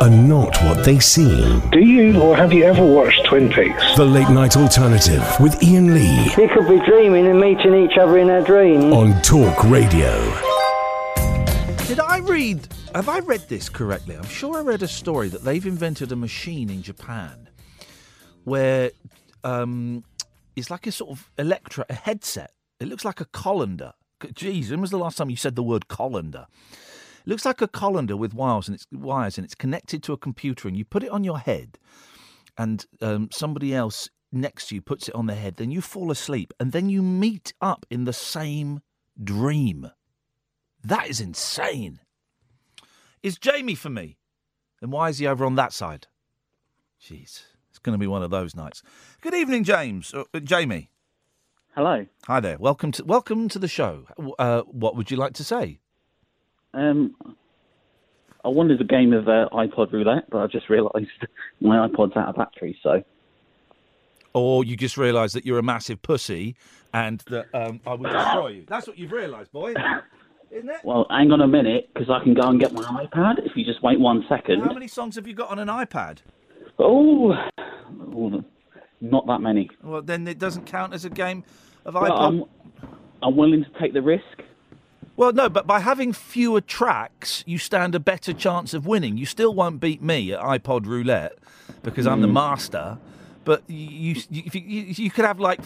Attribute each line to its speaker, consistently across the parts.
Speaker 1: are not what they seem.
Speaker 2: Do you or have you ever watched Twin Peaks?
Speaker 1: The late night alternative with Iain Lee
Speaker 3: We could be dreaming and meeting each other in our dreams.
Speaker 1: on Talk Radio.
Speaker 4: Did I read? Have I read this correctly? I'm sure I read a story that they've invented a machine in Japan where um, it's like a sort of electro a headset. It looks like a colander. Jeez, when was the last time you said the word colander? It looks like a colander with wires and it's wires and it's connected to a computer and you put it on your head and um, somebody else next to you puts it on their head. Then you fall asleep and then you meet up in the same dream. That is insane. Is Jamie for me? And why is he over on that side? Jeez, it's going to be one of those nights. Good evening, James. Uh, uh, Jamie.
Speaker 5: Hello.
Speaker 4: Hi there. Welcome to welcome to the show. Uh, what would you like to say?
Speaker 5: Um, I wanted a game of uh, iPod roulette, but I just realised my iPod's out of battery. So
Speaker 4: Or you just realise that you're a massive pussy and that um, I will destroy you. That's what you've realised, boy. Isn't it?
Speaker 5: Well, hang on a minute, because I can go and get my iPad if you just wait one second.
Speaker 4: How many songs have you got on an iPad?
Speaker 5: Oh, oh, not that many.
Speaker 4: Well, then it doesn't count as a game of
Speaker 5: Well,
Speaker 4: iPod.
Speaker 5: I'm, I'm willing to take the risk.
Speaker 4: Well, no, but by having fewer tracks, you stand a better chance of winning. You still won't beat me at iPod roulette because I'm the mm. master. But you, you, you, you, you could have like,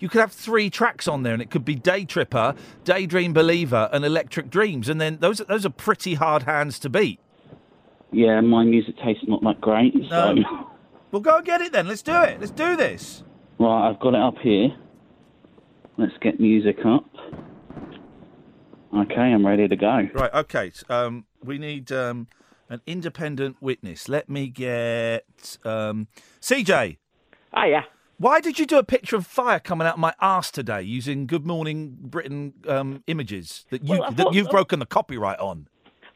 Speaker 4: you could have three tracks on there, and it could be Day Tripper, Daydream Believer, and Electric Dreams, and then those are- those are pretty hard hands to beat.
Speaker 5: Yeah, my music taste's not that great. So,
Speaker 4: No. Well, go and get it then. Let's do it. Let's do this.
Speaker 5: right, I've got it up here. Let's get music up. Okay, I'm ready to go.
Speaker 4: Right. Okay. Um, we need um, an independent witness. Let me get um, CJ.
Speaker 6: Oh, yeah.
Speaker 4: Why did you do a picture of fire coming out of my arse today using Good Morning Britain um, images that you
Speaker 6: Well, I
Speaker 4: that
Speaker 6: thought-
Speaker 4: you've broken the copyright on?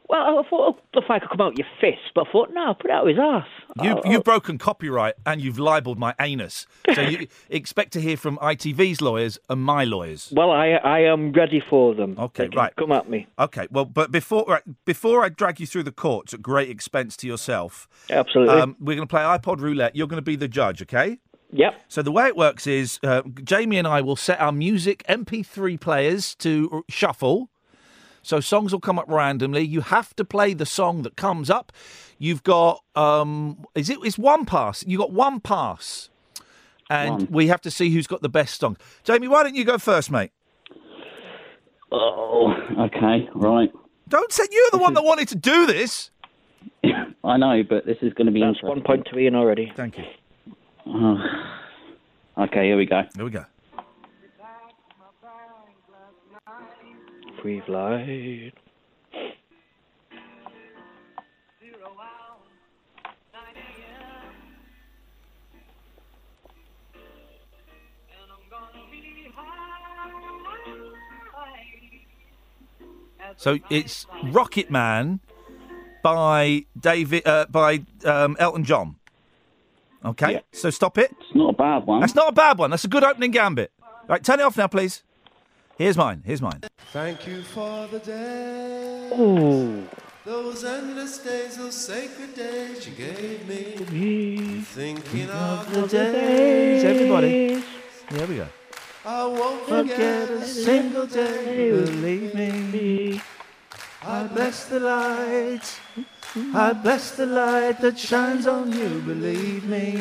Speaker 6: Well, I thought the fire could come out your fist, but I thought, no, put it out his ass.
Speaker 4: You,
Speaker 6: Oh,
Speaker 4: you've broken copyright and you've libelled my anus. So you expect to hear from ITV's lawyers and my lawyers.
Speaker 6: Well, I I am ready for them.
Speaker 4: Okay, right.
Speaker 6: Come at me.
Speaker 4: Okay, well, but before right, before I drag you through the courts at great expense to yourself,
Speaker 6: Absolutely.
Speaker 4: um, we're going to play iPod roulette. You're going to be the judge, okay?
Speaker 6: Yep.
Speaker 4: So the way it works is uh, Jamie and I will set our music MP3 players to shuffle. So songs will come up randomly. You have to play the song that comes up. You've got um, is it? It's one pass. You got one pass, and
Speaker 5: One.
Speaker 4: we have to see who's got the best song. Jamie, why don't you go first, mate?
Speaker 5: Oh, okay, right.
Speaker 4: Don't say you're the one that wanted to do this.
Speaker 5: I know, but this is going to be
Speaker 6: That's
Speaker 5: interesting.
Speaker 6: one point to Iain already.
Speaker 4: Thank you.
Speaker 5: Oh. Okay, here we go.
Speaker 4: Here we go.
Speaker 6: Free flight.
Speaker 4: So it's Rocket Man by David uh, by um, Elton John. Okay,
Speaker 5: Yeah.
Speaker 4: so stop it.
Speaker 5: It's not a bad one.
Speaker 4: That's not a bad one. That's a good opening gambit. Right, turn it off now, please. Here's mine. Here's mine.
Speaker 7: Thank you for the day.
Speaker 6: Ooh.
Speaker 7: Those endless days, those sacred days you gave me. Thinking of the
Speaker 4: Days, everybody. There we go.
Speaker 7: I won't
Speaker 4: Forget a single day, believe me. I bless the light. I bless the light that shines on you, believe me.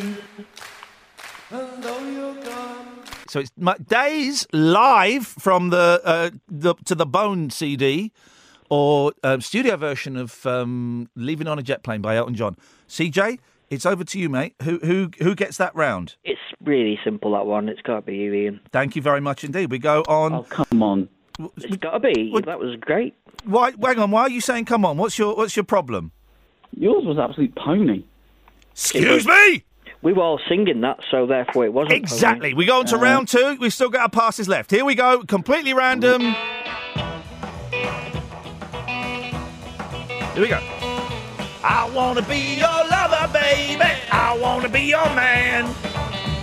Speaker 7: And though you're gone,
Speaker 4: So it's my days live from the, uh, the to the Bone CD, or um, studio version of um, "Leaving on a Jet Plane" by Elton John. CJ, it's over to you, mate. Who who who gets that round?
Speaker 6: It's really simple, that one. It's got to be you, Iain.
Speaker 4: Thank you very much indeed. We go on.
Speaker 5: Oh, come on.
Speaker 6: It's got to be. That was great.
Speaker 4: Why? Hang on. Why are you saying? Come on. What's your What's your problem?
Speaker 5: Yours was absolute pony.
Speaker 4: Excuse me.
Speaker 6: We were all singing that, so therefore it wasn't.
Speaker 4: Exactly. We go on to
Speaker 6: Uh,
Speaker 4: round two. We've still got our passes left. Here we go. Completely random. Here we go. I want to be your lover, baby. I want to be your man.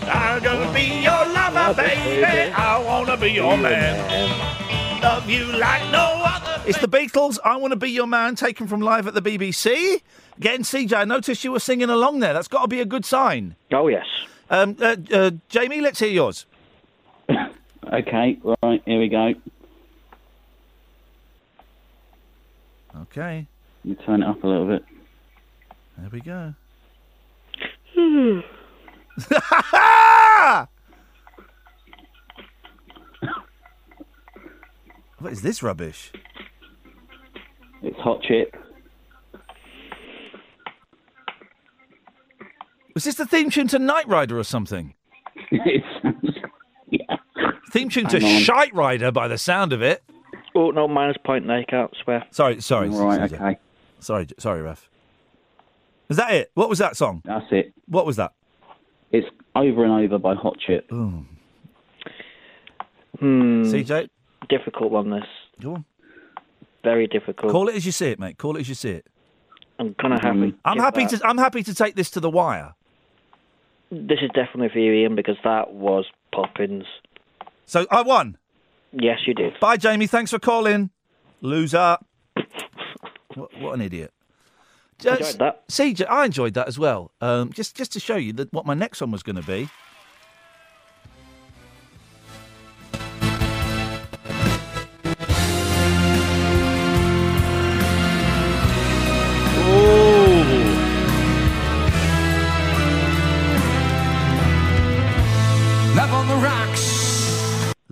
Speaker 4: I'm gonna be your lover, baby. I want to be your man. Love you like no other. It's the Beatles. I want to be your man. Taken from live at the BBC. Again, CJ, I noticed you were singing along there. That's got to be a good sign.
Speaker 6: Oh yes.
Speaker 4: Um, uh, uh, Jamie, let's hear yours.
Speaker 5: Okay, right, here we go.
Speaker 4: Okay.
Speaker 5: You turn it up a little bit.
Speaker 4: There we go. what is this rubbish?
Speaker 5: It's hot chip.
Speaker 4: Was this the theme tune to Knight Rider or something? Theme tune to
Speaker 6: Hang.
Speaker 4: Shite Rider by the sound of it.
Speaker 6: Oh no, minus point there. Can't swear.
Speaker 4: Sorry, sorry.
Speaker 5: Right,
Speaker 4: CJ.
Speaker 5: okay.
Speaker 4: Sorry, J- sorry, Ref. Is that it? What was that song?
Speaker 5: That's it.
Speaker 4: What was that?
Speaker 5: It's over and over by Hot Chip.
Speaker 6: Hmm.
Speaker 4: CJ?
Speaker 6: Difficult one. This.
Speaker 4: Go on.
Speaker 6: Very difficult.
Speaker 4: Call it as you see it, mate. Call it as you see it.
Speaker 6: I'm kind of happy.
Speaker 4: I'm happy
Speaker 6: that.
Speaker 4: to. I'm happy to take this to the wire.
Speaker 6: This is definitely for you, Iain, because that was Poppins.
Speaker 4: So I won.
Speaker 6: Yes, you did.
Speaker 4: Bye, Jamie. Thanks for calling. Loser. what, what an idiot.
Speaker 6: Enjoyed that.
Speaker 4: CJ, I enjoyed that as well. Um, just just to show you that what my next one was going to be.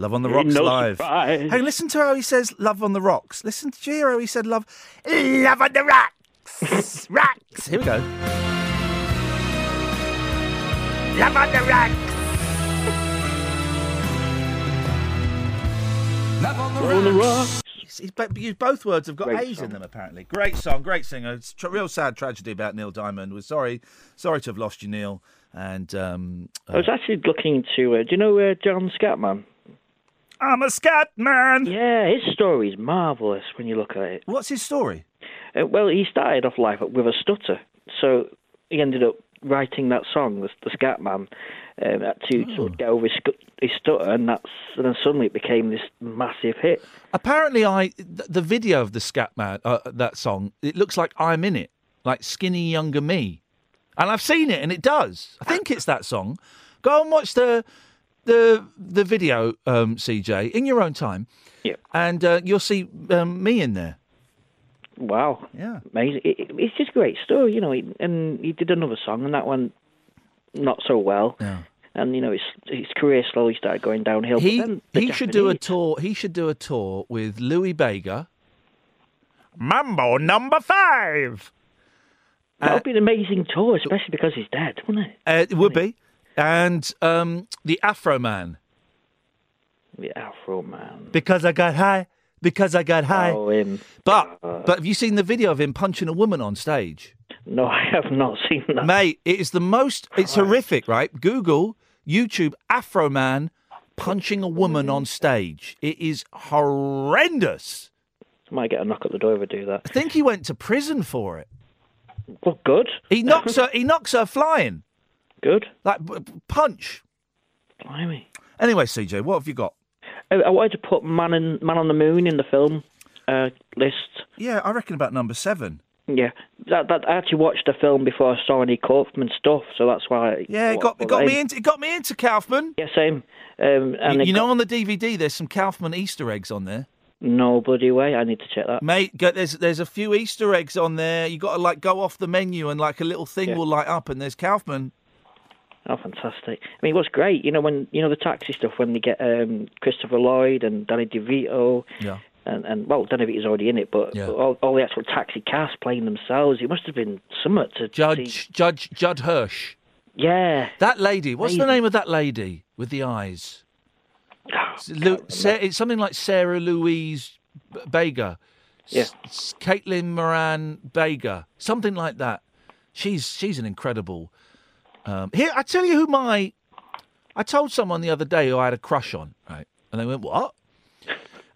Speaker 7: Love on the Rocks no
Speaker 4: live.
Speaker 7: surprise.
Speaker 4: Hey, listen to how he says "Love on the Rocks." Listen to hear how he said "Love, love on the rocks, rocks." Here we go. Love on the rocks.
Speaker 7: Love on the
Speaker 6: On the rocks.
Speaker 4: He's- he's you- both words have got
Speaker 6: Great
Speaker 4: A's in them, apparently. Great song, great singer. It's a real sad tragedy about Neil Diamond. We're sorry, sorry to have lost you, Neil. And um,
Speaker 6: I was actually looking to. Uh, do you know uh, John Scatman?
Speaker 4: I'm a scat man.
Speaker 6: Yeah, his story is marvelous when you look at it.
Speaker 4: What's his story?
Speaker 6: Uh, well, he started off life with a stutter, so he ended up writing that song, the, the Scatman, um, to
Speaker 4: Oh.
Speaker 6: sort of get over his, his stutter, and that's and then suddenly it became this massive hit.
Speaker 4: Apparently, I th- the video of the Scat Man, uh, that song, it looks like I'm in it, like skinny younger me, and I've seen it, and it does. I think it's that song. Go and watch the the the video, um, CJ, in your own time.
Speaker 6: Yeah.
Speaker 4: And uh, you'll see um, me in there.
Speaker 6: Wow.
Speaker 4: Yeah.
Speaker 6: Amazing. It, it- it's just a great story, you know. He, and he did another song, and that one not so well.
Speaker 4: Yeah.
Speaker 6: And you know, his his career slowly started going downhill.
Speaker 4: He
Speaker 6: but then the
Speaker 4: he should do a tour. He should do a tour with Louis Bega. Mambo number five.
Speaker 6: That would be an amazing tour, especially because he's dead, wouldn't it?
Speaker 4: Uh, it would be, and um, the Afro Man.
Speaker 6: The Afro Man.
Speaker 4: Because I got high. Because I got high.
Speaker 6: Oh.
Speaker 4: But but have you seen the video of him punching a woman on stage?
Speaker 6: No, I have not seen that.
Speaker 4: Mate, it is the most. It's horrific, right? Google YouTube Afro Man punching a woman on stage. It is horrendous.
Speaker 6: Might get a knock at the door if I do that.
Speaker 4: I think he went to prison for it.
Speaker 6: Well, good.
Speaker 4: He knocks her. He knocks her flying.
Speaker 6: Good.
Speaker 4: Like punch.
Speaker 6: Blimey.
Speaker 4: Anyway, CJ, what have you got?
Speaker 6: I, I wanted to put Man in Man on the Moon in the film uh, list.
Speaker 4: Yeah, I reckon about number seven.
Speaker 6: Yeah, that, that I actually watched the film before I saw any Kaufman stuff, so that's why.
Speaker 4: Yeah, it got it got
Speaker 6: I-
Speaker 4: me into it got me into Kaufman.
Speaker 6: Yeah, same. Um, and
Speaker 4: You, you know,
Speaker 6: got-
Speaker 4: on the DVD, there's some Kaufman Easter eggs on there.
Speaker 6: no bloody way. I need to check that.
Speaker 4: Mate, go, there's there's a few Easter eggs on there. You got to like go off the menu and like a little thing
Speaker 6: Yeah.
Speaker 4: will light up, and there's Kaufman.
Speaker 6: Oh, fantastic! I mean, what's great, you know, when you know the taxi stuff when they get um, Christopher Lloyd and Danny DeVito,
Speaker 4: Yeah.
Speaker 6: and and well, Danny DeVito's already in it, but
Speaker 4: Yeah.
Speaker 6: but all, all the actual taxi cast playing themselves. It must have been somewhat to see.
Speaker 4: Judge Judge Judd Hirsch.
Speaker 6: Yeah,
Speaker 4: That lady. What's the name of that lady with the eyes? It's Lu- Sa- it's something like Sarah Louise B- Bager.
Speaker 6: Yeah.
Speaker 4: S- Caitlin Moran Bager. Something like that. She's she's an incredible. Um, here, I tell you who my. I told someone the other day who I had a crush on, right? And they went, "What?"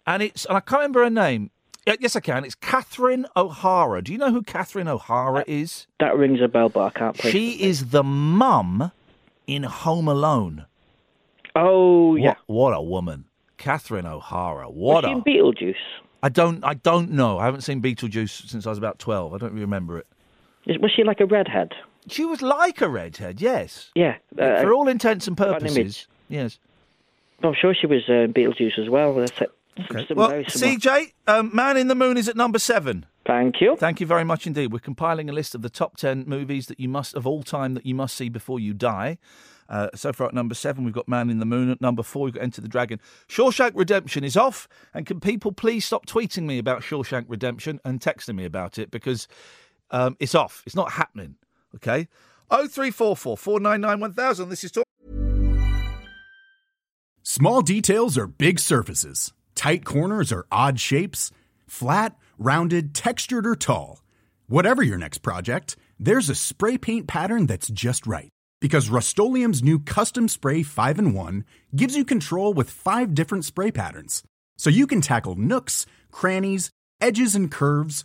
Speaker 4: And it's and I can't remember her name. Yes, I can. It's Catherine O'Hara. Do you know who Catherine O'Hara is?
Speaker 6: that rings a bell, but I can't.
Speaker 4: She is the mum in Home Alone.
Speaker 6: Oh yeah.
Speaker 4: What, what a woman, Catherine O'Hara.
Speaker 6: Was
Speaker 4: What
Speaker 6: she
Speaker 4: a.
Speaker 6: in Beetlejuice?
Speaker 4: I don't. I don't know. I haven't seen Beetlejuice since I was about twelve. I don't remember it.
Speaker 6: Was she like a redhead?
Speaker 4: She was like a redhead. Yes.
Speaker 6: Yeah. Uh,
Speaker 4: For all intents and purposes. Yes.
Speaker 6: I'm sure she was uh, in Beetlejuice as well. That's some
Speaker 4: Well, CJ, um, Man in the Moon is at number seven.
Speaker 6: Thank you.
Speaker 4: Thank you very much indeed. We're compiling a list of the top 10 movies that you must, of all time, that you must see before you die. Uh, so far at number seven, we've got Man in the Moon. At number four, we've got Enter the Dragon. Shawshank Redemption is off. And can people please stop tweeting me about Shawshank Redemption and texting me about it because um, it's off. It's not happening. Okay? 0344 499 1000. This is talk.
Speaker 8: Small details are big surfaces. Tight corners are odd shapes. Flat, rounded, textured, or tall. Whatever your next project, there's a spray paint pattern that's just right. Because Rust new Custom Spray 5 in 1 gives you control with five different spray patterns. So you can tackle nooks, crannies, edges, and curves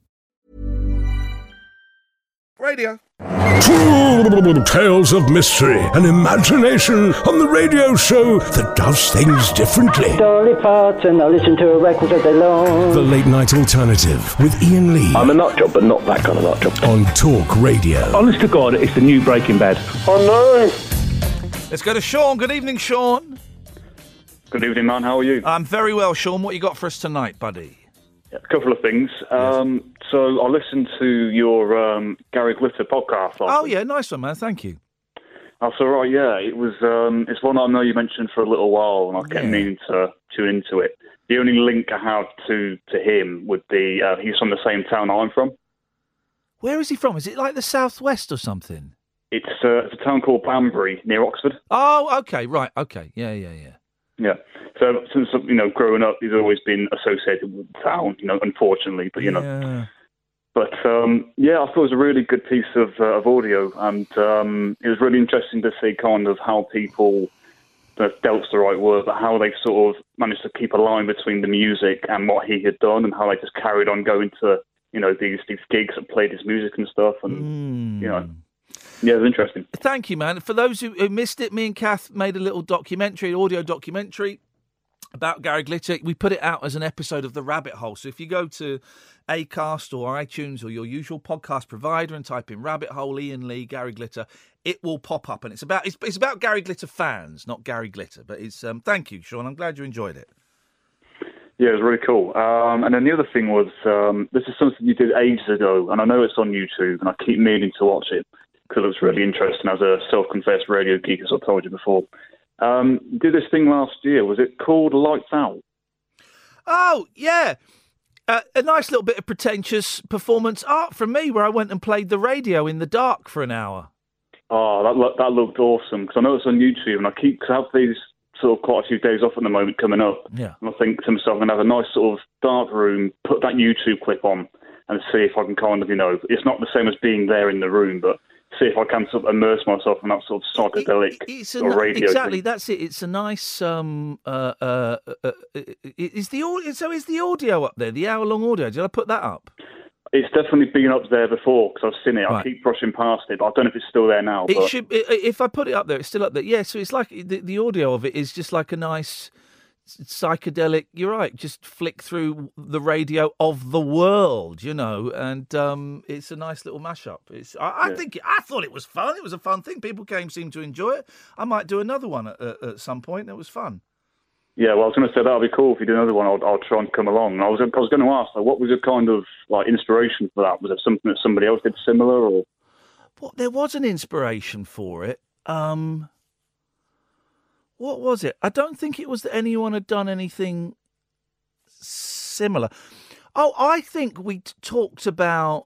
Speaker 4: Radio.
Speaker 1: Tales of mystery and imagination on the radio show that does things differently.
Speaker 3: Dolly Parton, I listen to her records all day long.
Speaker 1: The Late Night Alternative with Iain Lee
Speaker 2: I'm a nut job, but not that kind of nut job.
Speaker 1: on Talk Radio.
Speaker 5: Honest to God, it's the new Breaking Bad.
Speaker 2: Oh no!
Speaker 4: Let's go to Sean. Good evening, Sean.
Speaker 9: Good evening, man. How are you?
Speaker 4: I'm very well, Sean. What you got for us tonight, buddy?
Speaker 9: A couple of things. Um, so I listened to your um, Gary Glitter podcast.
Speaker 4: Oh,
Speaker 9: week.
Speaker 4: yeah, nice one, man. Thank you.
Speaker 9: That's all right. Yeah, it was. Um, it's one I know you mentioned for a little while, and I kept
Speaker 4: Yeah.
Speaker 9: meaning to tune into it. The only link I have to to him would be uh, he's from the same town I'm from.
Speaker 4: Where is he from? Is it like the southwest or something?
Speaker 9: It's, uh, it's a town called Banbury near Oxford.
Speaker 4: Oh, okay, right, okay, yeah, yeah, yeah.
Speaker 9: Yeah. So since you know growing up, he's always been associated with the town. You know, unfortunately, but you know. But um, yeah, I thought it was a really good piece of, uh, of audio, and um, it was really interesting to see kind of how people, the delt's the right word, but how they sort of managed to keep a line between the music and what he had done, and how they just carried on going to you know these these gigs and played his music and stuff, and you know, yeah, it was interesting.
Speaker 4: Thank you, man. For those who, who missed it, me and Kath made a little documentary, audio documentary about Gary Glitter. We put it out as an episode of The Rabbit Hole. So if you go to Acast or iTunes or your usual podcast provider and type in Rabbit Hole, Iain Lee, Gary Glitter, it will pop up. And it's about it's, it's about Gary Glitter fans, not Gary Glitter. But it's um, thank you, Sean. I'm glad you enjoyed it.
Speaker 9: Yeah, it was really cool. Um, and then the other thing was, um, this is something you did ages ago, and I know it's on YouTube, and I keep meaning to watch it because it was really interesting as a self-confessed radio geek, as I told you before. Um, did this thing last year. Was it called Lights Out?
Speaker 4: Oh yeah. Uh, a nice little bit of pretentious performance art from me, where I went and played the radio in the dark for an hour.
Speaker 9: Oh, that looked, that looked awesome because I know it's on YouTube, and I keep cause I have these sort of quite a few days off at the moment coming up,
Speaker 4: Yeah.
Speaker 9: and I think to myself, I'm gonna have a nice sort of dark room, put that YouTube clip on, and see if I can kind of, you know, it's not the same as being there in the room, but see if I can sort of immerse myself in that sort of psychedelic
Speaker 4: It's a,
Speaker 9: sort radio.
Speaker 4: exactly
Speaker 9: thing.
Speaker 4: that's it. It's a nice. Um, uh, uh, uh, uh, is the audio? So is the audio up there? The hour long audio? Did I put that up?
Speaker 9: It's definitely been up there before because I've seen it. I keep brushing past it, but I don't know if it's still there now.
Speaker 4: It
Speaker 9: but
Speaker 4: should. If I put it up there, it's still up there. Yeah. So it's like the, the audio of it is just like a nice psychedelic. You're right. Just flick through the radio of the world, you know, and um, it's a nice little mashup. It's. I, I think. I thought it was fun. It was a fun thing. People came, seemed to enjoy it. I might do another one at, at, some point. It was fun.
Speaker 9: Yeah, well, I was going to say that'd be cool if you do another one. I'll, I'll try and come along. And I was I was going to ask, like, what was your kind of like inspiration for that? Was it something that somebody else did similar, or
Speaker 4: Well, there was an inspiration for it. Um, what was it? I don't think it was that anyone had done anything similar. Oh, I think we talked about.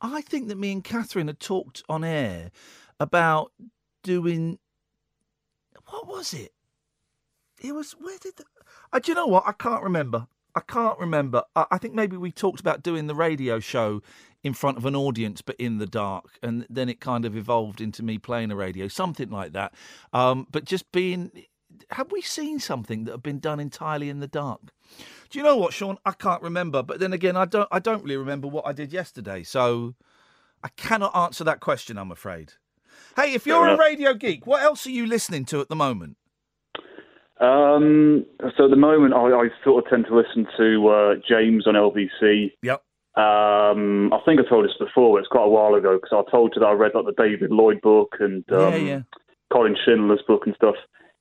Speaker 4: I think that me and Catherine had talked on air about doing. What was it? It was where did the? Uh, do you know what? I can't remember. I can't remember. I, I think maybe we talked about doing the radio show in front of an audience, but in the dark, and then it kind of evolved into me playing a radio, something like that. Um, but just being, have we seen something that had been done entirely in the dark? Do you know what, Sean? I can't remember. But then again, I don't. I don't really remember what I did yesterday, so I cannot answer that question. I'm afraid. Hey, if you're a radio geek, what else are you listening to at the moment?
Speaker 9: Um, so at the moment, I, I sort of tend to listen to uh, James on LBC.
Speaker 4: Yep.
Speaker 9: Um, I think I told this before, but it's quite a while ago because I told you that I read like the David Lloyd book and um,
Speaker 4: yeah, yeah.
Speaker 9: Colin Schindler's book and stuff.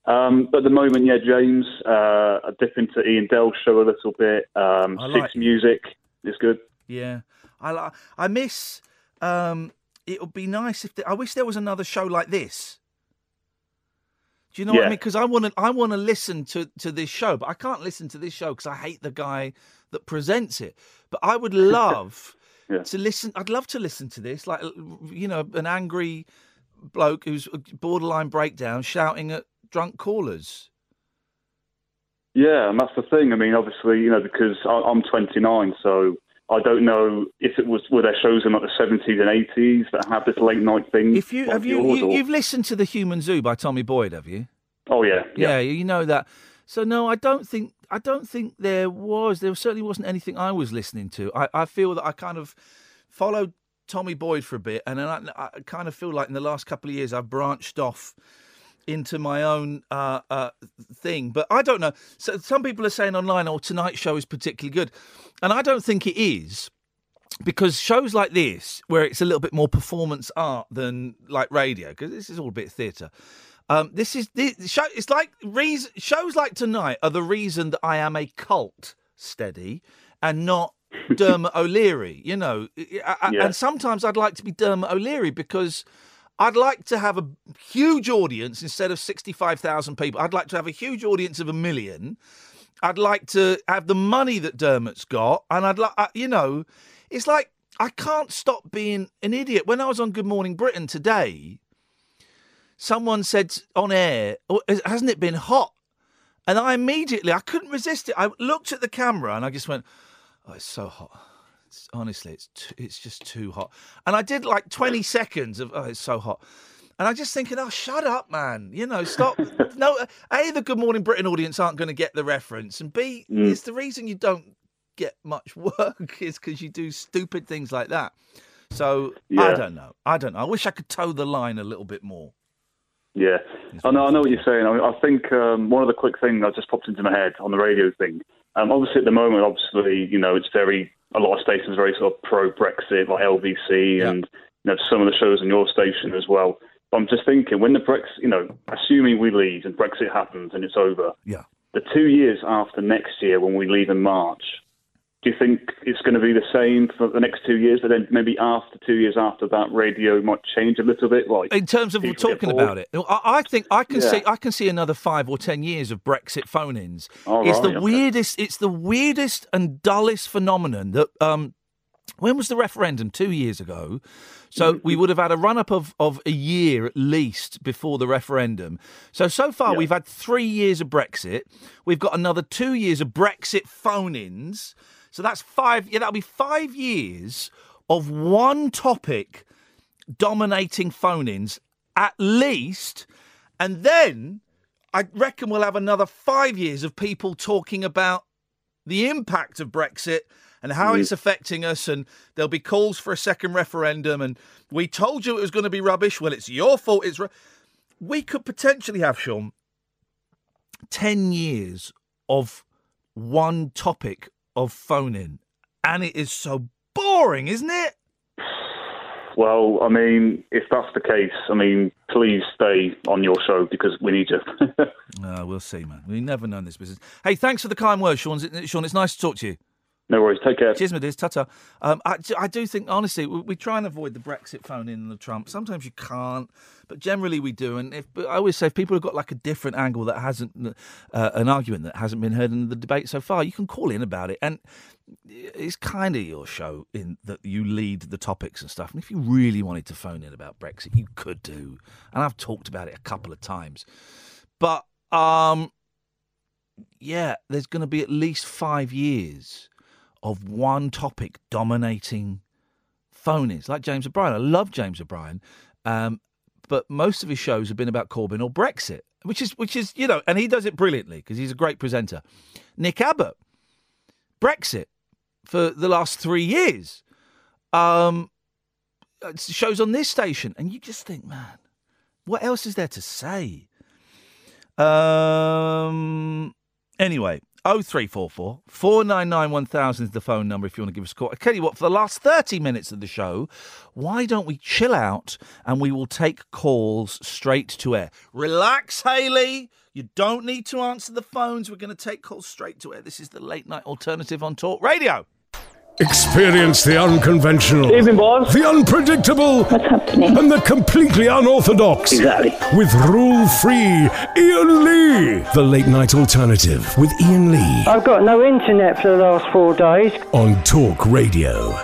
Speaker 9: Um, but at the moment, yeah, James. Uh, I dip into Iain Dale's show a little bit. Um,
Speaker 4: I
Speaker 9: Six
Speaker 4: like-
Speaker 9: Music is good.
Speaker 4: Yeah, I li- I miss. Um, it would be nice if the, I wish there was another show like this. Do you know what I mean? Because I want to I want to listen to to this show, but I can't listen to this show because I hate the guy that presents it. But I would love
Speaker 9: Yeah.
Speaker 4: to listen. I'd love to listen to this, like you know, an angry bloke who's uh, borderline breakdown shouting at drunk callers.
Speaker 9: Yeah, and that's the thing. I mean, obviously, you know, because I, I'm 29, so I don't know if it was were there shows in like the 70s and 80s that had this late night thing.
Speaker 4: If you
Speaker 9: like
Speaker 4: have you, you you've listened to the Human Zoo by Tommy Boyd, have you?
Speaker 9: Oh yeah,
Speaker 4: Yeah, you know that. So no, I don't think I don't think there was. There certainly wasn't anything I was listening to. I, I feel that I kind of followed Tommy Boyd for a bit, and then I, I kind of feel like in the last couple of years I've branched off into my own uh, uh, thing. But I don't know. So some people are saying online, "Oh, tonight's show is particularly good," and I don't think it is because shows like this, where it's a little bit more performance art than like radio, because this is all a bit theatre. Um, this is the show. It's like reason, shows like tonight are the reason that I am a cult steady and not Dermot O'Leary. You know, I-
Speaker 10: Yeah.
Speaker 4: and sometimes I'd like to be Dermot O'Leary because I'd like to have a huge audience instead of sixty-five thousand people. I'd like to have a huge audience of a million. I'd like to have the money that Dermot's got, and I'd like, you know, it's like I can't stop being an idiot. When I was on Good Morning Britain today, someone said on air, "Oh, "Hasn't it been hot?" And I immediately, I couldn't resist it. I looked at the camera and I just went, "Oh, it's so hot." It's, honestly, it's too, it's just too hot. And I did like twenty seconds of, "Oh, it's so hot." And I just thinking, oh, shut up, man. You know, stop. no, A, the Good Morning Britain audience aren't going to get the reference. And B,
Speaker 9: Mm.
Speaker 4: it's the reason you don't get much work is because you do stupid things like that. So I don't know. I don't know. I wish I could toe the line a little bit more.
Speaker 9: Yeah, I know. I know what you're saying. I, I think um, one of the quick things that just popped into my head on the radio thing. Um, obviously, at the moment, obviously, you know, it's very a lot of stations are very sort of pro Brexit, like LBC, and you know some of the shows on your station as well. I'm just thinking when the Brexit, you know, assuming we leave and Brexit happens and it's over,
Speaker 4: Yeah.
Speaker 9: the two years after next year when we leave in March, do you think it's going to be the same for the next two years? But then maybe after two years after that, radio might change a little bit. Like
Speaker 4: In terms of talking about it, I, I think I can
Speaker 9: Yeah.
Speaker 4: see I can see another five or ten years of Brexit phone-ins. It's
Speaker 9: right,
Speaker 4: the
Speaker 9: okay.
Speaker 4: weirdest. It's the weirdest and dullest phenomenon that. Um, when was the referendum? Two years ago. So we would have had a run up of, of a year at least before the referendum. So, so far we've had three years of Brexit. We've got another two years of Brexit phone ins. So that's five. Yeah, that'll be five years of one topic dominating phone ins at least. And then I reckon we'll have another five years of people talking about the impact of Brexit and how mm. it's affecting us, and there'll be calls for a second referendum, and we told you it was going to be rubbish. Well, it's your fault. It's ru- we could potentially have Sean ten years of one topic of phoning, and it is so boring, isn't it?
Speaker 9: Well, I mean, if that's the case, I mean, please stay on your show because we need you.
Speaker 4: Uh, we'll see, man. We never know in this business. Hey, thanks for the kind words, Sean. Sean, it's nice to talk to you.
Speaker 9: No worries. Take care.
Speaker 4: Cheers, my dears. Ta-ta. Um, I, I do think, honestly, we, we try and avoid the Brexit phone in and the Trump. Sometimes you can't, but generally we do. And if, I always say, if people have got like a different angle that hasn't, uh, an argument that hasn't been heard in the debate so far, you can call in about it. And it's kind of your show in that you lead the topics and stuff. And if you really wanted to phone in about Brexit, you could do. And I've talked about it a couple of times. But um, yeah, there's going to be at least five years of one topic dominating phone-ins, like James O'Brien. I love James O'Brien, um, but most of his shows have been about Corbyn or Brexit, which is which is you know, and he does it brilliantly because he's a great presenter. Nick Abbott, Brexit for the last three years. Um, shows on this station, and you just think, man, what else is there to say? Um. Anyway, 0344 499 1000 is the phone number if you want to give us a call. I tell you what, for the last 30 minutes of the show, why don't we chill out and we will take calls straight to air? Relax, Haley. You don't need to answer the phones. We're going to take calls straight to air. This is the late night alternative on Talk Radio.
Speaker 1: Experience the unconventional,
Speaker 2: Evening, boss.
Speaker 1: the unpredictable, and the completely unorthodox.
Speaker 2: Exactly.
Speaker 1: With rule free Iain Lee. The late night alternative with Iain Lee
Speaker 3: I've got no internet for the last four days.
Speaker 1: on Talk Radio.